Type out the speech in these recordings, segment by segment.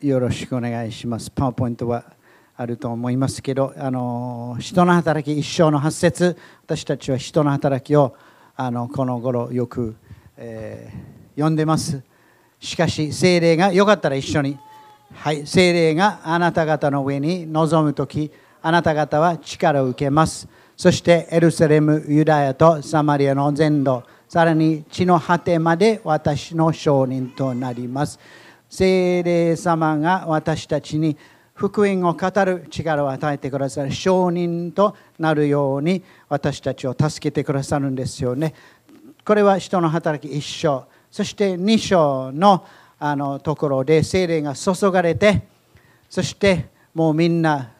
よろしくお願いします。パワーポイントはあると思いますけど、あの人の働き一生の発節、私たちは人の働きをあのこの頃よく、えー読んでます。しかし、精霊がよかったら一緒に、はい、精霊があなた方の上に臨むとき、あなた方は力を受けます。そしてエルサレム、ユダヤとサマリアの全土、さらに地の果てまで私の証人となります。聖霊様が私たちに福音を語る力を与えてくださる証人となるように私たちを助けてくださるんですよね。これは人の働き一章、そして二章のあのところで聖霊が注がれて、そしてもうみんな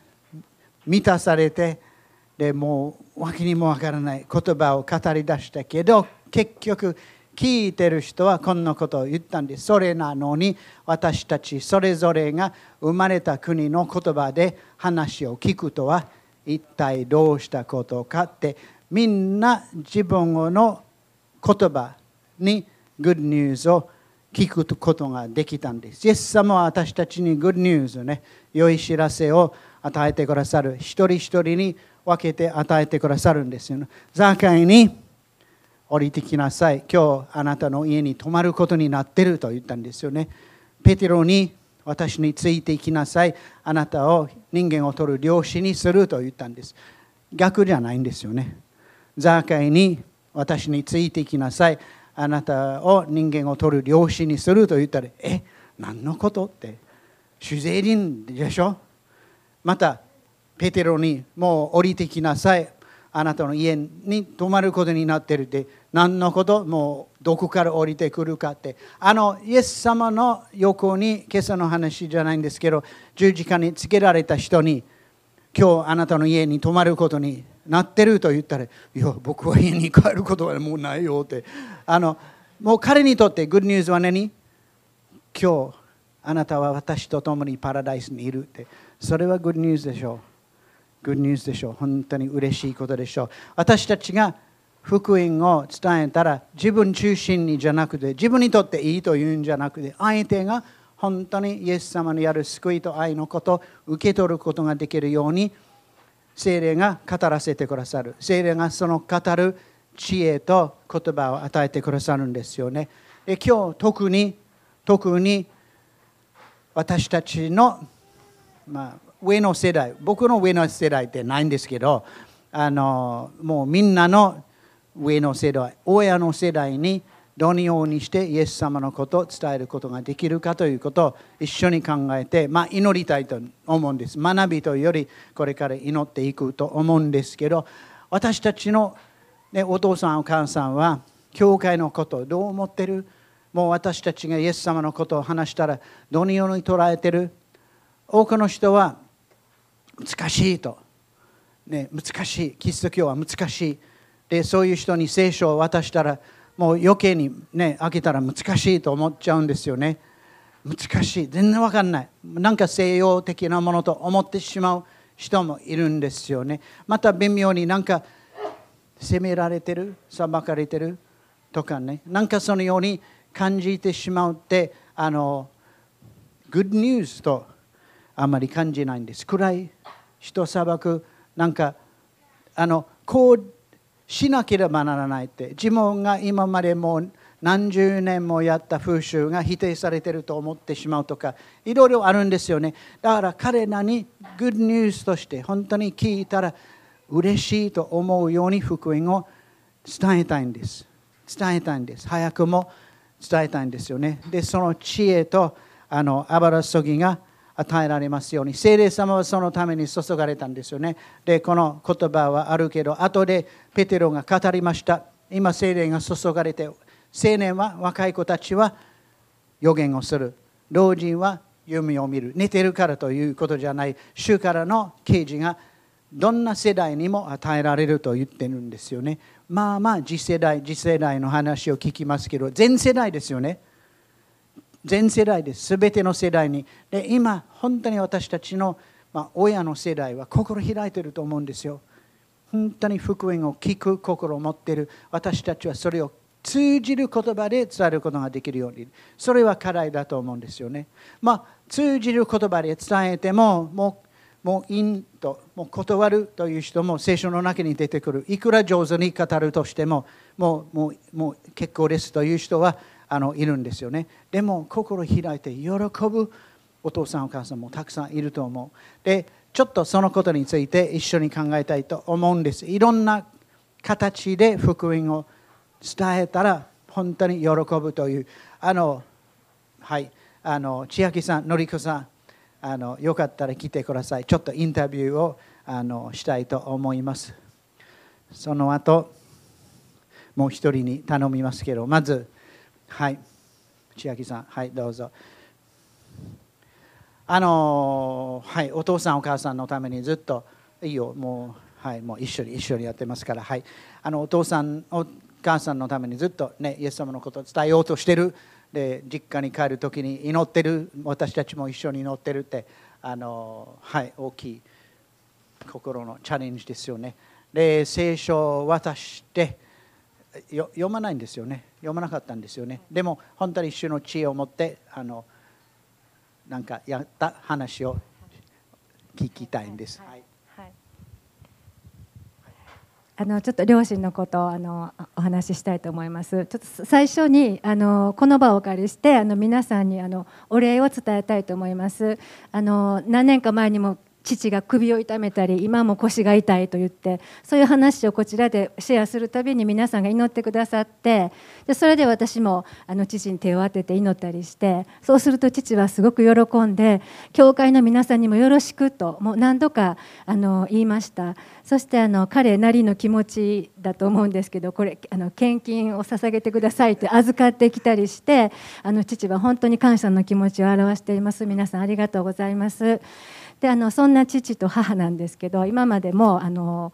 満たされて、でもう訳にもわからない言葉を語り出したけど、結局聞いてる人はこんなことを言ったんです。それなのに私たちそれぞれが生まれた国の言葉で話を聞くとは一体どうしたことかってみんな自分の言葉にグッドニュースを聞くことができたんです。イエス様は私たちにグッドニュースね、良い知らせを与えてくださる。一人一人に分けて与えてくださるんですよ、ね。ザーカイに降りてきなさい。今日あなたの家に泊まることになってると言ったんですよね。ペテロに私についていきなさい。あなたを人間を取る漁師にすると言ったんです。逆じゃないんですよね。ザーカイに私についていきなさい。あなたを人間を取る漁師にすると言ったら、え、何のことって？主税人でしょ？また、ペテロにもう降りてきなさい。あなたの家に泊まることになっているって、何のこともうどこから降りてくるかって。あの、イエス様の横に、今朝の話じゃないんですけど、十字架につけられた人に、今日あなたの家に泊まることになってると言ったら、いや、僕は家に帰ることはもうないよって。あの、もう彼にとってグッドニュースは何？今日あなたは私と共にパラダイスにいるって。それはグッドニュースでしょう。グッドニュースでしょう。本当に嬉しいことでしょう。私たちが福音を伝えたら自分中心にじゃなくて自分にとっていいというんじゃなくて相手が本当にイエス様にある救いと愛のことを受け取ることができるように精霊が語らせてくださる精霊がその語る知恵と言葉を与えてくださるんですよねで今日特に特に私たちの、まあ、上の世代僕の上の世代ってないんですけどあのもうみんなの上の世代親の世代にどのようにしてイエス様のことを伝えることができるかということを一緒に考えて、まあ、祈りたいと思うんです。学びというよりこれから祈っていくと思うんですけど私たちの、ね、お父さんお母さんは教会のことをどう思ってる？もう私たちがイエス様のことを話したらどのように捉えてる？多くの人は難しいと、ね、難しい。キリスト教は難しい。でそういう人に聖書を渡したらもう余計にね開けたら難しいと思っちゃうんですよね。難しい。全然わかんない。なんか西洋的なものと思ってしまう人もいるんですよね。また微妙になんか責められてる？裁かれてる？とかね。なんかそのように感じてしまうってあのグッドニュースとあまり感じないんです。暗い人裁くなんかあのこうしなければならないって。自分が今までもう何十年もやった風習が否定されてると思ってしまうとかいろいろあるんですよね。だから彼らにグッドニュースとして本当に聞いたら嬉しいと思うように福音を伝えたいんです。伝えたいんです。早くも伝えたいんですよね。でその知恵とあのあばらそぎが与えられますように聖霊様はそのために注がれたんですよね。でこの言葉はあるけど後でペテロが語りました。今聖霊が注がれて青年は若い子たちは予言をする。老人は夢を見る。寝てるからということじゃない。主からの啓示がどんな世代にも与えられると言ってるんですよね。まあまあ次世代次世代の話を聞きますけど全世代ですよね。全世代です。すべての世代に。で、今、本当に私たちの、まあ、親の世代は心開いてると思うんですよ。本当に福音を聞く心を持っている。私たちはそれを通じる言葉で伝えることができるようにそれは課題だと思うんですよね。まあ、通じる言葉で伝えてももうもういいともう断るという人も聖書の中に出てくるいくら上手に語るとしてももうもうもう結構ですという人はあのいるんですよね。でも心開いて喜ぶお父さんお母さんもたくさんいると思う。でちょっとそのことについて一緒に考えたいと思うんです。いろんな形で福音を伝えたら本当に喜ぶというあのはいあの千秋さんのりこさんあのよかったら来てくださいちょっとインタビューをあのしたいと思いますその後もう一人に頼みますけどまずはい。千秋さんはいどうぞ。あのはいお父さんお母さんのためにずっといいよもうはいもう一緒に一緒にやってますからはい。あのお父さんお母さんのためにずっと、ね、イエス様のことを伝えようとしてる。で実家に帰る時に祈ってる。私たちも一緒に祈ってるってあの、はい、大きい心のチャレンジですよね。で聖書を渡して読まないんですよね読まなかったんですよねでも本当に一種の知恵を持ってあのなんかやった話を聞きたいんです。はいあのちょっと両親のことをあのお話ししたいと思います。ちょっと最初にあのこの場をお借りしてあの皆さんにあのお礼を伝えたいと思います。あの何年か前にも父が首を痛めたり今も腰が痛いと言ってそういう話をこちらでシェアするたびに皆さんが祈ってくださってでそれで私もあの父に手を当てて祈ったりしてそうすると父はすごく喜んで教会の皆さんにもよろしくともう何度かあの言いましたそしてあの彼なりの気持ちだと思うんですけどこれあの献金を捧げてくださいって預かってきたりしてあの父は本当に感謝の気持ちを表しています皆さんありがとうございます。であのそんな父と母なんですけど今までもあの、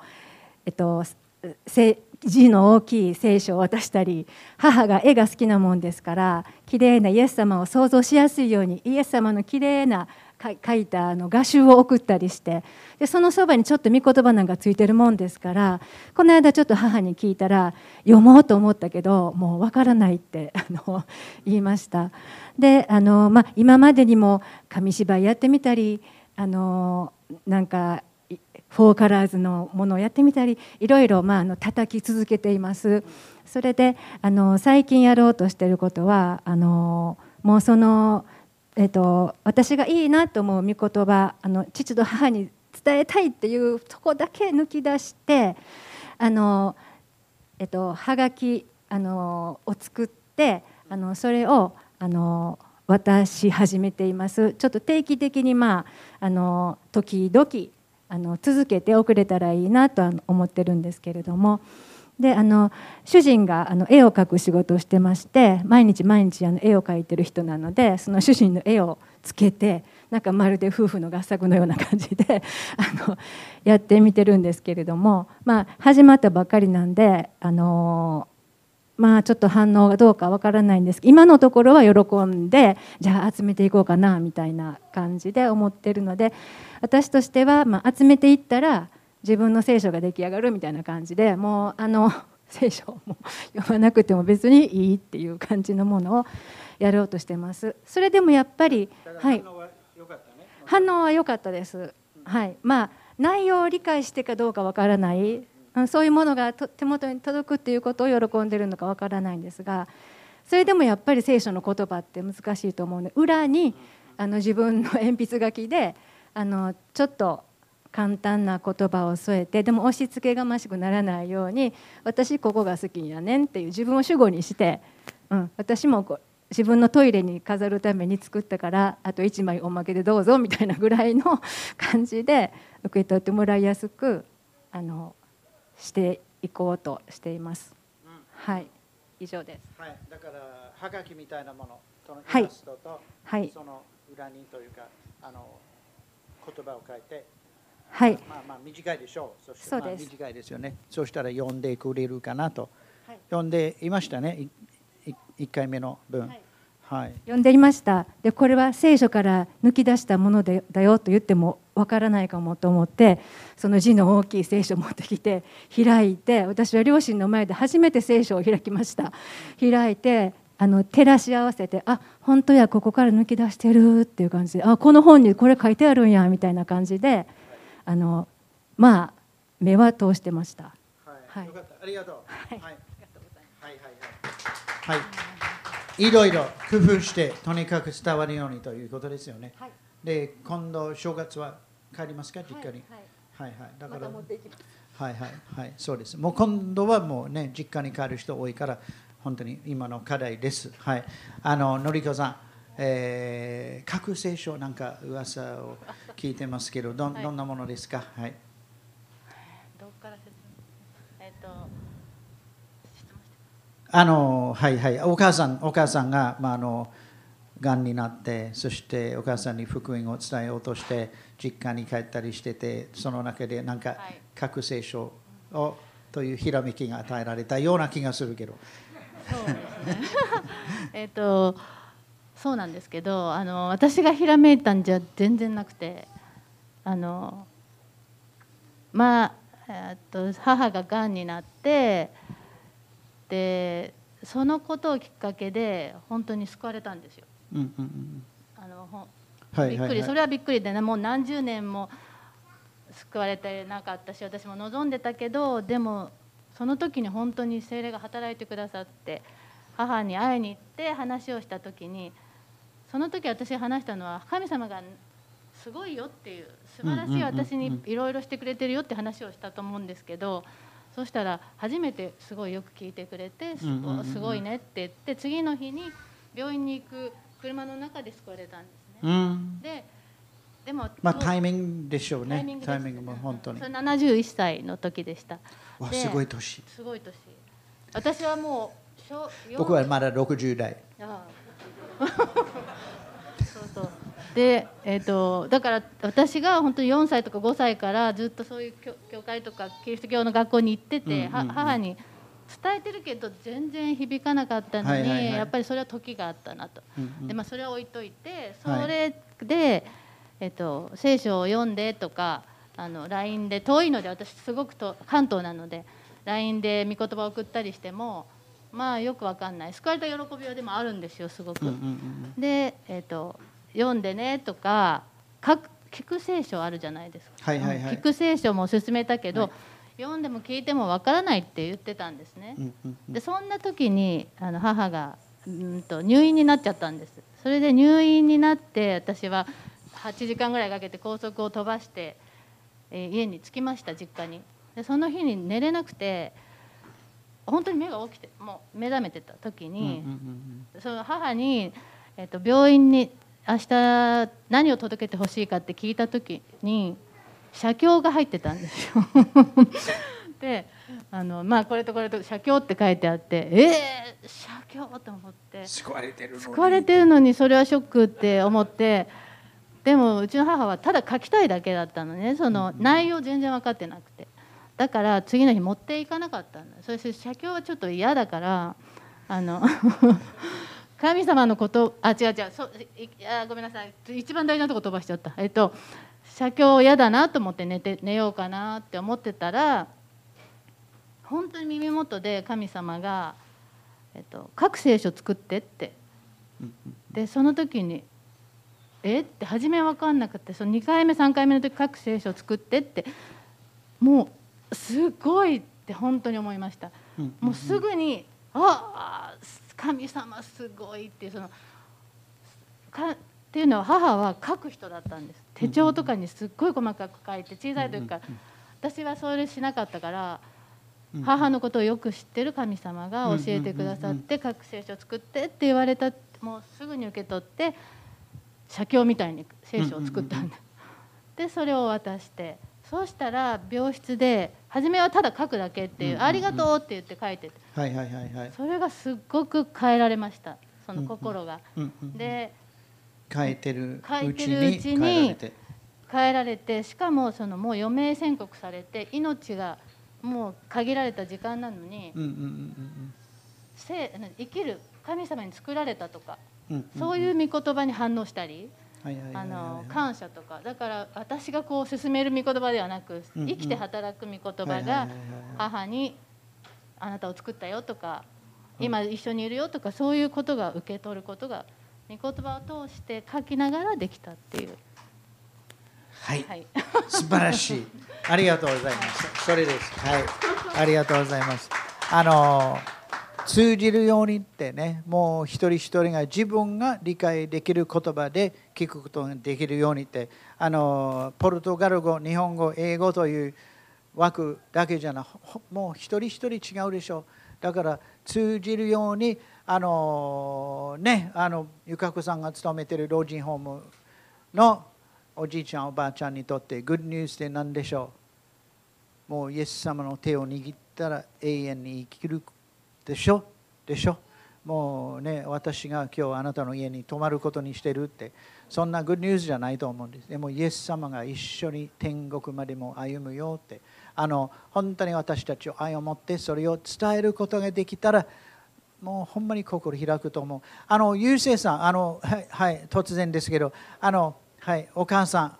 えっと、字の大きい聖書を渡したり母が絵が好きなもんですから綺麗なイエス様を想像しやすいようにイエス様の綺麗な書いたあの画集を送ったりしてでそのそばにちょっと御言葉なんかついてるもんですからこの間ちょっと母に聞いたら読もうと思ったけどもうわからないって あの言いました。であの、まあ、今までにも紙芝居やってみたりあのなんかフォーカラーズのものをやってみたりいろいろ、まあ、あの叩き続けています。それであの最近やろうとしてることはあのもうその、えっと、私がいいなと思う御言葉あの父と母に伝えたいっていうとこだけ抜き出してあの、えっと、はがきあのを作ってあのそれをあの渡し始めています。ちょっと定期的にまああの時々あの続けて遅れたらいいなとは思ってるんですけれども。であの主人があの絵を描く仕事をしてまして毎日毎日あの絵を描いてる人なのでその主人の絵をつけてなんかまるで夫婦の合作のような感じであのやってみてるんですけれども、まあ、始まったばっかりなんであのまあちょっと反応がどうかわからないんですけど今のところは喜んでじゃあ集めていこうかなみたいな感じで思ってるので私としてはまあ集めていったら自分の聖書が出来上がるみたいな感じでもうあの 聖書も読まなくても別にいいっていう感じのものをやろうとしてます。それでもやっぱりはい反応は良かったです。はいまあ内容を理解してかどうかわからないそういうものが手元に届くっていうことを喜んでるのかわからないんですがそれでもやっぱり聖書の言葉って難しいと思うので裏にあの自分の鉛筆書きであのちょっと簡単な言葉を添えてでも押し付けがましくならないように私ここが好きやねんっていう自分を主語にして、うん、私もこう自分のトイレに飾るために作ったからあと1枚おまけでどうぞみたいなぐらいの感じで受け取ってもらいやすくあのしていこうとしています。うん、はい、以上です。はい、だからはがきみたいなもの、そのイラストと、はい、その裏にというかあの言葉を書いて。はい。まあまあ短いでしょう。そしてまあ短いですよね。そうしたら読んでくれるかなと。はい、読んでいましたね。一回目の文。はいはい、読んでいましたでこれは聖書から抜き出したものでだよと言ってもわからないかもと思ってその字の大きい聖書を持ってきて開いて私は両親の前で初めて聖書を開きました開いてあの照らし合わせてあ本当やここから抜き出してるっていう感じであこの本にこれ書いてあるんやみたいな感じであのまあ目は通してました。はい、よかったありがとう。はい、はい、はいはいはい。いろいろ工夫してとにかく伝わるようにということですよね。はい、で今度正月は帰りますか実家に。はい、はい、はいだから、ま、はいはいはいそうです。もう今度はもうね実家に帰る人多いから本当に今の課題です。はい。あののりこさん。えー、各聖書なんか噂を聞いてますけどど,、どんなものですか、はい、どっから説明？えっ、ー、とあのはいはいお母さんお母さんがまああのがんになってそしてお母さんに福音を伝えようとして実家に帰ったりしててその中でなんか各聖書をというひらめきが与えられたような気がするけど。そうですね えっとそうなんですけどあの私がひらめいたんじゃ全然なくてあのまあ、えっと、母ががんになってでそのことをきっかけで本当に救われたんですよ。うんうんうん、あのびっくり、それはびっくりでねもう何十年も救われてなかったし私も望んでたけどでもその時に本当に精霊が働いてくださって母に会いに行って話をした時にその時私話したのは神様がすごいよっていう素晴らしい私にいろいろしてくれてるよって話をしたと思うんですけどそしたら初めてすごいよく聞いてくれてすごいねって言って次の日に病院に行く車の中で救われたんですね。ででもまあタイミングでしょうね。タイミングも本当に。それ71歳の時でした。わすごい年。すごい年。私はもう僕はまだ60代。ああ そうそうで、えーと、だから私が本当に4歳とか5歳からずっとそういう教会とかキリスト教の学校に行ってて、うんうんうん、母に伝えてるけど全然響かなかったのに、やっぱりそれは時があったなと、うんうん、でまあ、それは置いといてそれで、はい、えーと、聖書を読んでとかあの LINE で遠いので私すごくと関東なので LINE で御言葉を送ったりしてもまあよくわかんない。救われた喜びはでもあるんですよすごく。で、えーと、読んでねとか聞く聖書あるじゃないですか、はいはいはい、聞く聖書も勧めたけど、はい、読んでも聞いてもわからないって言ってたんですね。でそんな時にあの母がうんと入院になっちゃったんです。それで入院になって私は8時間ぐらいかけて高速を飛ばして、えー、家に着きました実家に。でその日に寝れなくて本当に目が起きてもう目覚めてた時に、その母に、えー、と病院に明日何を届けてほしいかって聞いた時に写経が入ってたんですよ。であのまあこれとこれと写経って書いてあってえー、写経と思って。救われてるのに。救われてるのにそれはショックって思って。でもうちの母はただ書きたいだけだったのね。その内容全然分かってなくて。だから次の日持っていかなかったんだそして写経はちょっと嫌だからあの 神様のことあ違う違う。そいやごめんなさい。一番大事なとこ飛ばしちゃった。えっと写経嫌だなと思って寝て寝ようかなって思ってたら本当に耳元で神様が、えっと「各聖書作って」ってでその時に「えっ?」て初め分かんなくてその2回目3回目の時各聖書作ってってもうすごいって本当に思いました、もうすぐにああ神様すごいってそのかっていうのは母は書く人だったんです。手帳とかにすっごい細かく書いて小さい時から。私はそれしなかったから母のことをよく知ってる神様が教えてくださって各聖書を作ってって言われたもうすぐに受け取って写経みたいに聖書を作ったんだ。でそれを渡してそうしたら病室で初めはただ書くだけっていう,、ありがとうって言って書いてて、はいはいはいはい、それがすっごく変えられました。その心が。で書いてるうちに変えられて。しかもそのもう余命宣告されて命がもう限られた時間なのに、生きる神様に作られたとか、そういう御言葉に反応したり。あの感謝とか。だから私がこう進める御言葉ではなくうんうん。生きて働く御言葉がはい母に「あなたを作ったよ」とか「今一緒にいるよ」とかそういうことが受け取ることが御言葉を通して書きながらできたっていう。はいはい素晴らしい。ありがとうございます。それです。はい。ありがとうございます。あの通じるようにってね、もう一人一人が自分が理解できる言葉で聞くことができるようにって、あのポルトガル語、日本語、英語という枠だけじゃなほもう一人一人違うでしょう。だから通じるようにあのね、あのゆかこさんが勤めている老人ホームのおじいちゃんおばあちゃんにとってグッドニュースって何でしょう？もうイエス様の手を握ったら永遠に生きるでしょ？でしょ？もうね私が今日あなたの家に泊まることにしてるって。そんなグッドニュースじゃないと思うんです。でもイエス様が一緒に天国までも歩むよって。あの本当に私たちを愛を持ってそれを伝えることができたらもうほんまに心開くと思う。あの、ゆうせいさん、あの、はい、はい、突然ですけど、あの、はい、お母さん、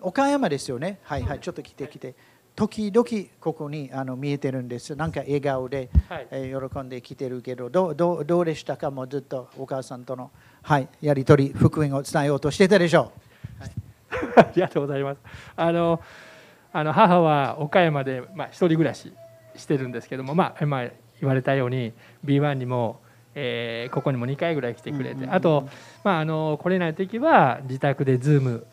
岡山ですよね。はい、はい、ちょっと来て来て。時々ここにあの見えてるんです。なんか笑顔で、はいえー喜んで来てるけど、どうどうどうでしたか？もうずっとお母さんとの、はい、やり取り、福音を伝えようとしてたでしょ ありがとうございます。あのあの母は岡山で、まあ、一人暮らししてるんですけども、まあ、今言われたように B1 にも、えーここにも2回ぐらい来てくれて、あと、まあ、あの来れない時は自宅で Zoom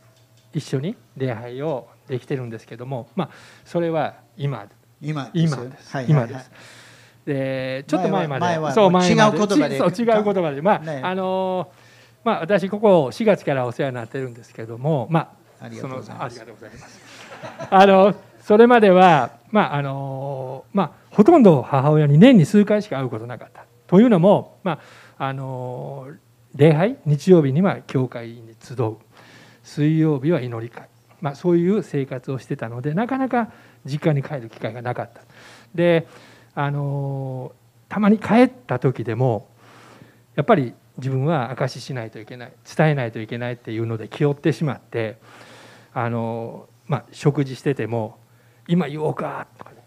一緒に礼拝をできてるんですけども、まあ、それは今今今です、はい、今です。でちょっと前まで。前はそう前まで。違う言葉で。ちそう違う言葉で。まあ、ね。あのまあ私ここ4月からお世話になってるんですけどもまあありがとうございます。そのありがとうございます。あのそれまではまああのまあほとんど母親に年に数回しか会うことなかったというのもまああの礼拝日曜日には教会に集う。水曜日は祈り会、まあ、そういう生活をしてたのでなかなか実家に帰る機会がなかった。であのたまに帰った時でもやっぱり自分は証ししないといけない伝えないといけないっていうので気負ってしまってあの、まあ、食事してても「今言おうか」とかね。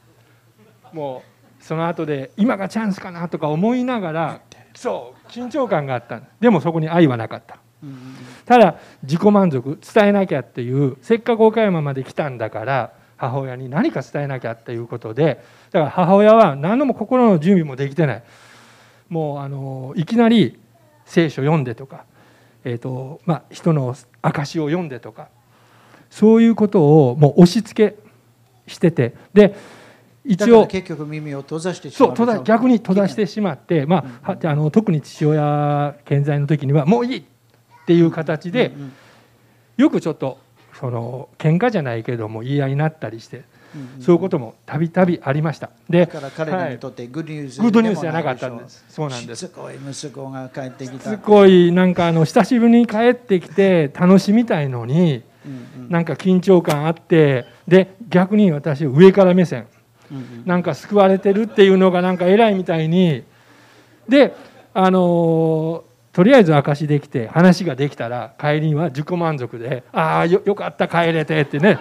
もうその後で「今がチャンスかな」とか思いながらそう緊張感があった。でもそこに愛はなかった。ただ自己満足伝えなきゃっていうせっかく岡山まで来たんだから母親に何か伝えなきゃっていうことでだから母親は何のも心の準備もできてない。もうあのいきなり聖書読んでとか、えーとまあ、人の証を読んでとかそういうことをもう押し付けしてて。で一応結局耳を閉ざしてしまそう閉ざ逆に閉ざしてしまって、まあうん。はあの特に父親健在の時にはもういいっていう形で、うんうんよくちょっとその喧嘩じゃないけども言い合いになったりして、うんうんそういうこともたびたびありました。でだから彼らにとってグッドニュースグッドニュースじゃなかったんです。そうなんです。しつこい息子が帰ってきた。すごいなんかあの久しぶりに帰ってきて楽しみたいのにうんうん。なんか緊張感あってで逆に私上から目線。うんうん。なんか救われてるっていうのがなんか偉いみたいに。であのとりあえず証しできて話ができたら帰りには自己満足で「ああよよかった帰れて」ってね。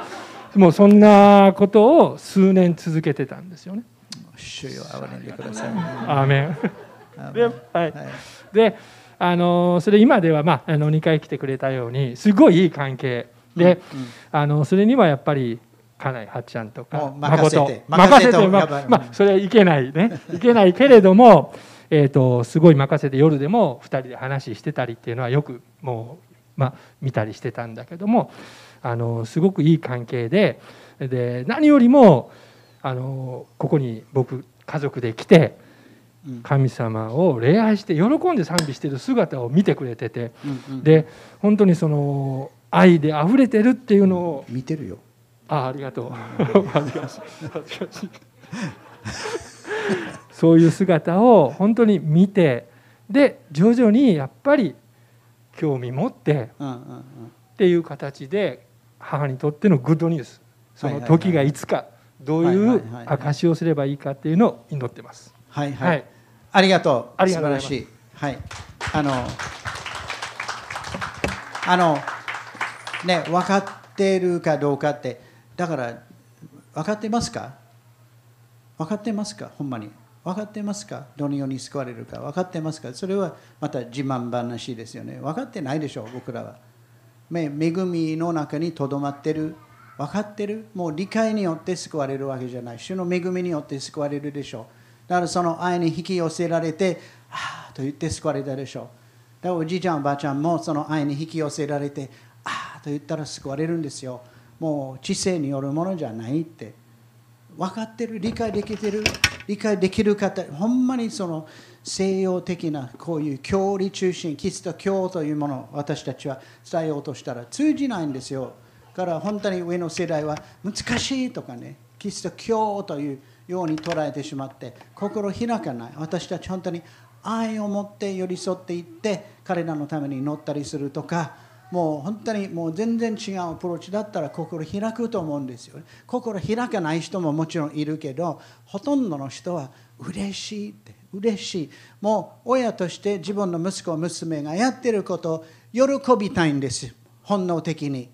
もうそんなことを数年続けてたんですよね。主よ憐れんでください。アーメン。で,、はい。はい。であのそれ今では、まあ、あの2回来てくれたようにすごいいい関係。で、うんあのそれにはやっぱり家内はっちゃんとか任せて誠。任せてまあまあそれはいけないね。いけないけれども、えー、とすごい任せて夜でも2人で話してたりっていうのはよくもう、まあ、見たりしてたんだけどもあのすごくいい関係でで何よりもあのここに僕家族で来てうん。神様を礼拝して喜んで賛美してる姿を見てくれててうんうん。で本当にその愛で溢れてるっていうのを見てるよあありがとう。恥ずかしい恥ずかしいそういう姿を本当に見てで徐々にやっぱり興味持ってっていう形で母にとってのグッドニュース。その時がいつかどうはいいう証しをすればいいかっていうのを祈ってます。はいははい。いありがとう素晴らしい。はい。あのあのね分かってるかどうかってだから分かってますか？分かってますか？ほんまに。分かってますか？どのように救われるか。分かってますか？それはまた自慢話ですよね。分かってないでしょう僕らは。恵みの中にとどまってる。分かってる？もう理解によって救われるわけじゃない。主の恵みによって救われるでしょう。だからその愛に引き寄せられてああと言って救われたでしょう。だからおじいちゃんおばあちゃんもその愛に引き寄せられてああと言ったら救われるんですよ。もう知性によるものじゃないって分かってる理解できてる理解できる方ほんまにその西洋的なこういう教理中心キスト教というものを私たちは伝えようとしたら通じないんですよ。だから本当に上の世代は難しいとかねキリスト教というように捉えてしまって心開かない。私たち本当に愛を持って寄り添っていって彼らのために祈ったりするとかもう本当にもう全然違うアプローチだったら心開くと思うんですよね。心開かない人ももちろんいるけどほとんどの人は嬉しいって嬉しい。もう親として自分の息子娘がやってることを喜びたいんです本能的に。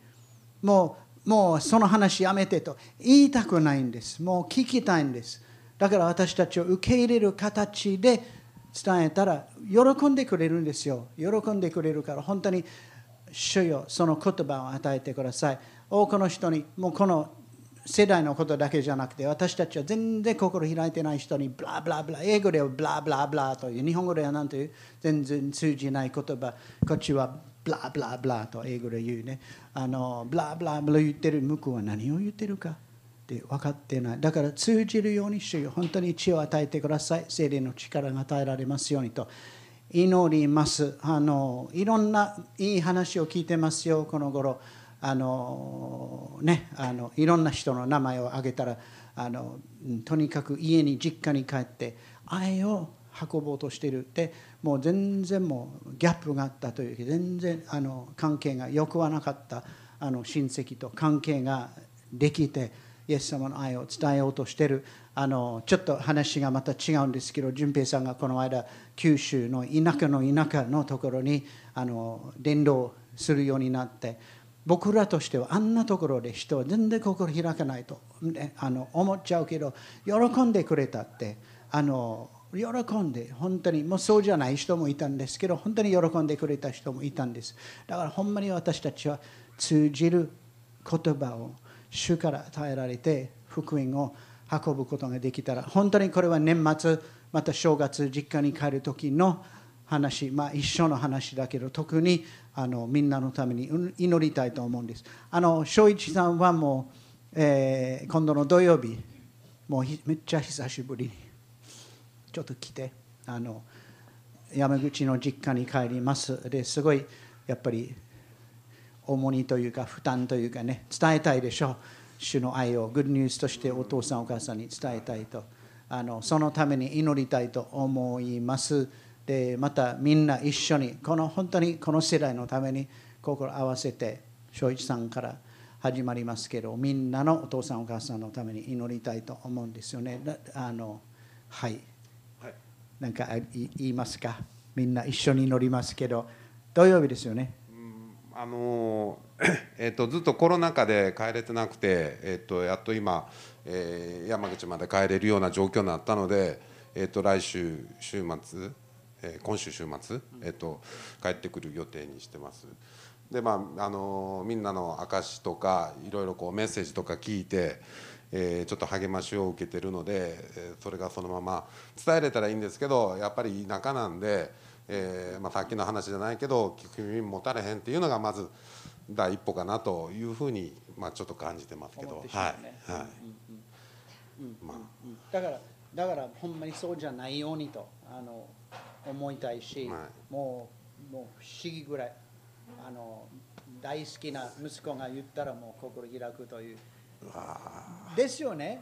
もうもうその話やめてと。言いたくないんです。もう聞きたいんです。だから私たちを受け入れる形で伝えたら喜んでくれるんですよ。喜んでくれるから本当に主よその言葉を与えてください。多くの人にもうこの世代のことだけじゃなくて私たちは全然心開いてない人にブラブラブラ英語ではブラブラブラという日本語では何という全然通じない言葉こっちはブラブラブラと英語で言うね。あのブラブラブラ言ってる向こうは何を言ってるかって分かってない。だから通じるように主よ本当に知を与えてください。精霊の力が与えられますようにと。祈ります。あのいろんないい話を聞いてますよこの頃。あのねあのいろんな人の名前を挙げたらあのとにかく家に実家に帰って愛を運ぼうとしている。ってもう全然もうギャップがあったという全然あの関係がよくはなかったあの親戚と関係ができてイエス様の愛を伝えようとしている。あのちょっと話がまた違うんですけど淳平さんがこの間九州の田舎の田舎のところにあの伝道するようになって僕らとしてはあんなところで人は全然心開かないと、ね、あの思っちゃうけど喜んでくれたってあの喜んで本当にもうそうじゃない人もいたんですけど本当に喜んでくれた人もいたんです。だからほんまに私たちは通じる言葉を主から与えられて福音を運ぶことができたら本当にこれは年末また正月実家に帰る時の話まあ一緒の話だけど特にあのみんなのために祈りたいと思うんです。あの正一さんはもう、えー、今度の土曜日もうめっちゃ久しぶりにちょっと来てあの山口の実家に帰ります。ですごいやっぱり重荷というか負担というかね伝えたいでしょう。主の愛を。グッドニュースとしてお父さんお母さんに伝えたいと。あのそのために祈りたいと思います。でまたみんな一緒にこの本当にこの世代のために心合わせて正一さんから始まりますけどみんなのお父さんお母さんのために祈りたいと思うんですよね。あのはい、はい、なんか言いますか？みんな一緒に祈りますけど土曜日ですよねあの えーと、ずっとコロナ禍で帰れてなくて、えーと、やっと今、えー、山口まで帰れるような状況になったので、えーと、来週週末、えー、今週週末、えー、と帰ってくる予定にしてます。でまああのみんなの証とかいろいろこうメッセージとか聞いて、えー、ちょっと励ましを受けてるので、えー、それがそのまま伝えれたらいいんですけどやっぱり田舎なんで。えーまあ、さっきの話じゃないけど聞く耳持たれへんっていうのがまず第一歩かなというふうに、まあ、ちょっと感じてますけど、はい。はい。だからだからほんまにそうじゃないようにとあの思いたいし、はい、もうもう不思議ぐらい。あの大好きな息子が言ったらもう心開くという。ですよね。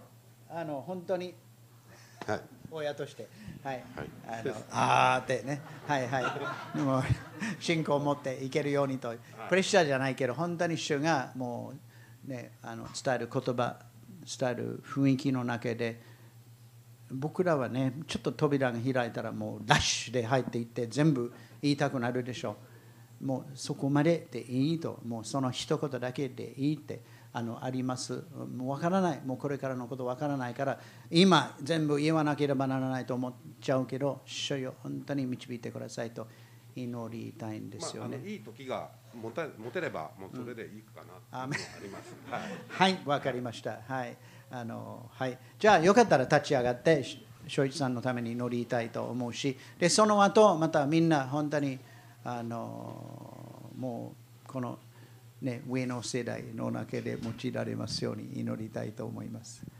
あの本当に、はい、親として。はい、はい、あのあーってね。はいはい。もう信仰を持っていけるようにとプレッシャーじゃないけど本当に主がもうねあの伝える言葉伝える雰囲気の中で僕らはねちょっと扉が開いたらもうラッシュで入っていって全部言いたくなるでしょ。うもうそこまででいいと。もうその一言だけでいいってあのあります。もう分からない。もうこれからのこと分からないから今全部言わなければならないと思っちゃうけど主よ。本当に導いてくださいと祈りたいんですまあ、あよね、のいい時が持て持てればもうそれでいいかなうのはあります、はい。はい、わかりました。はい、あの、はい、じゃあ、よかったら立ち上がって、し正一さんのために祈りたいと思うし、で、その後、またみんな本当に。あの、もう、この。ね、上の世代の中で用いられますように祈りたいと思います。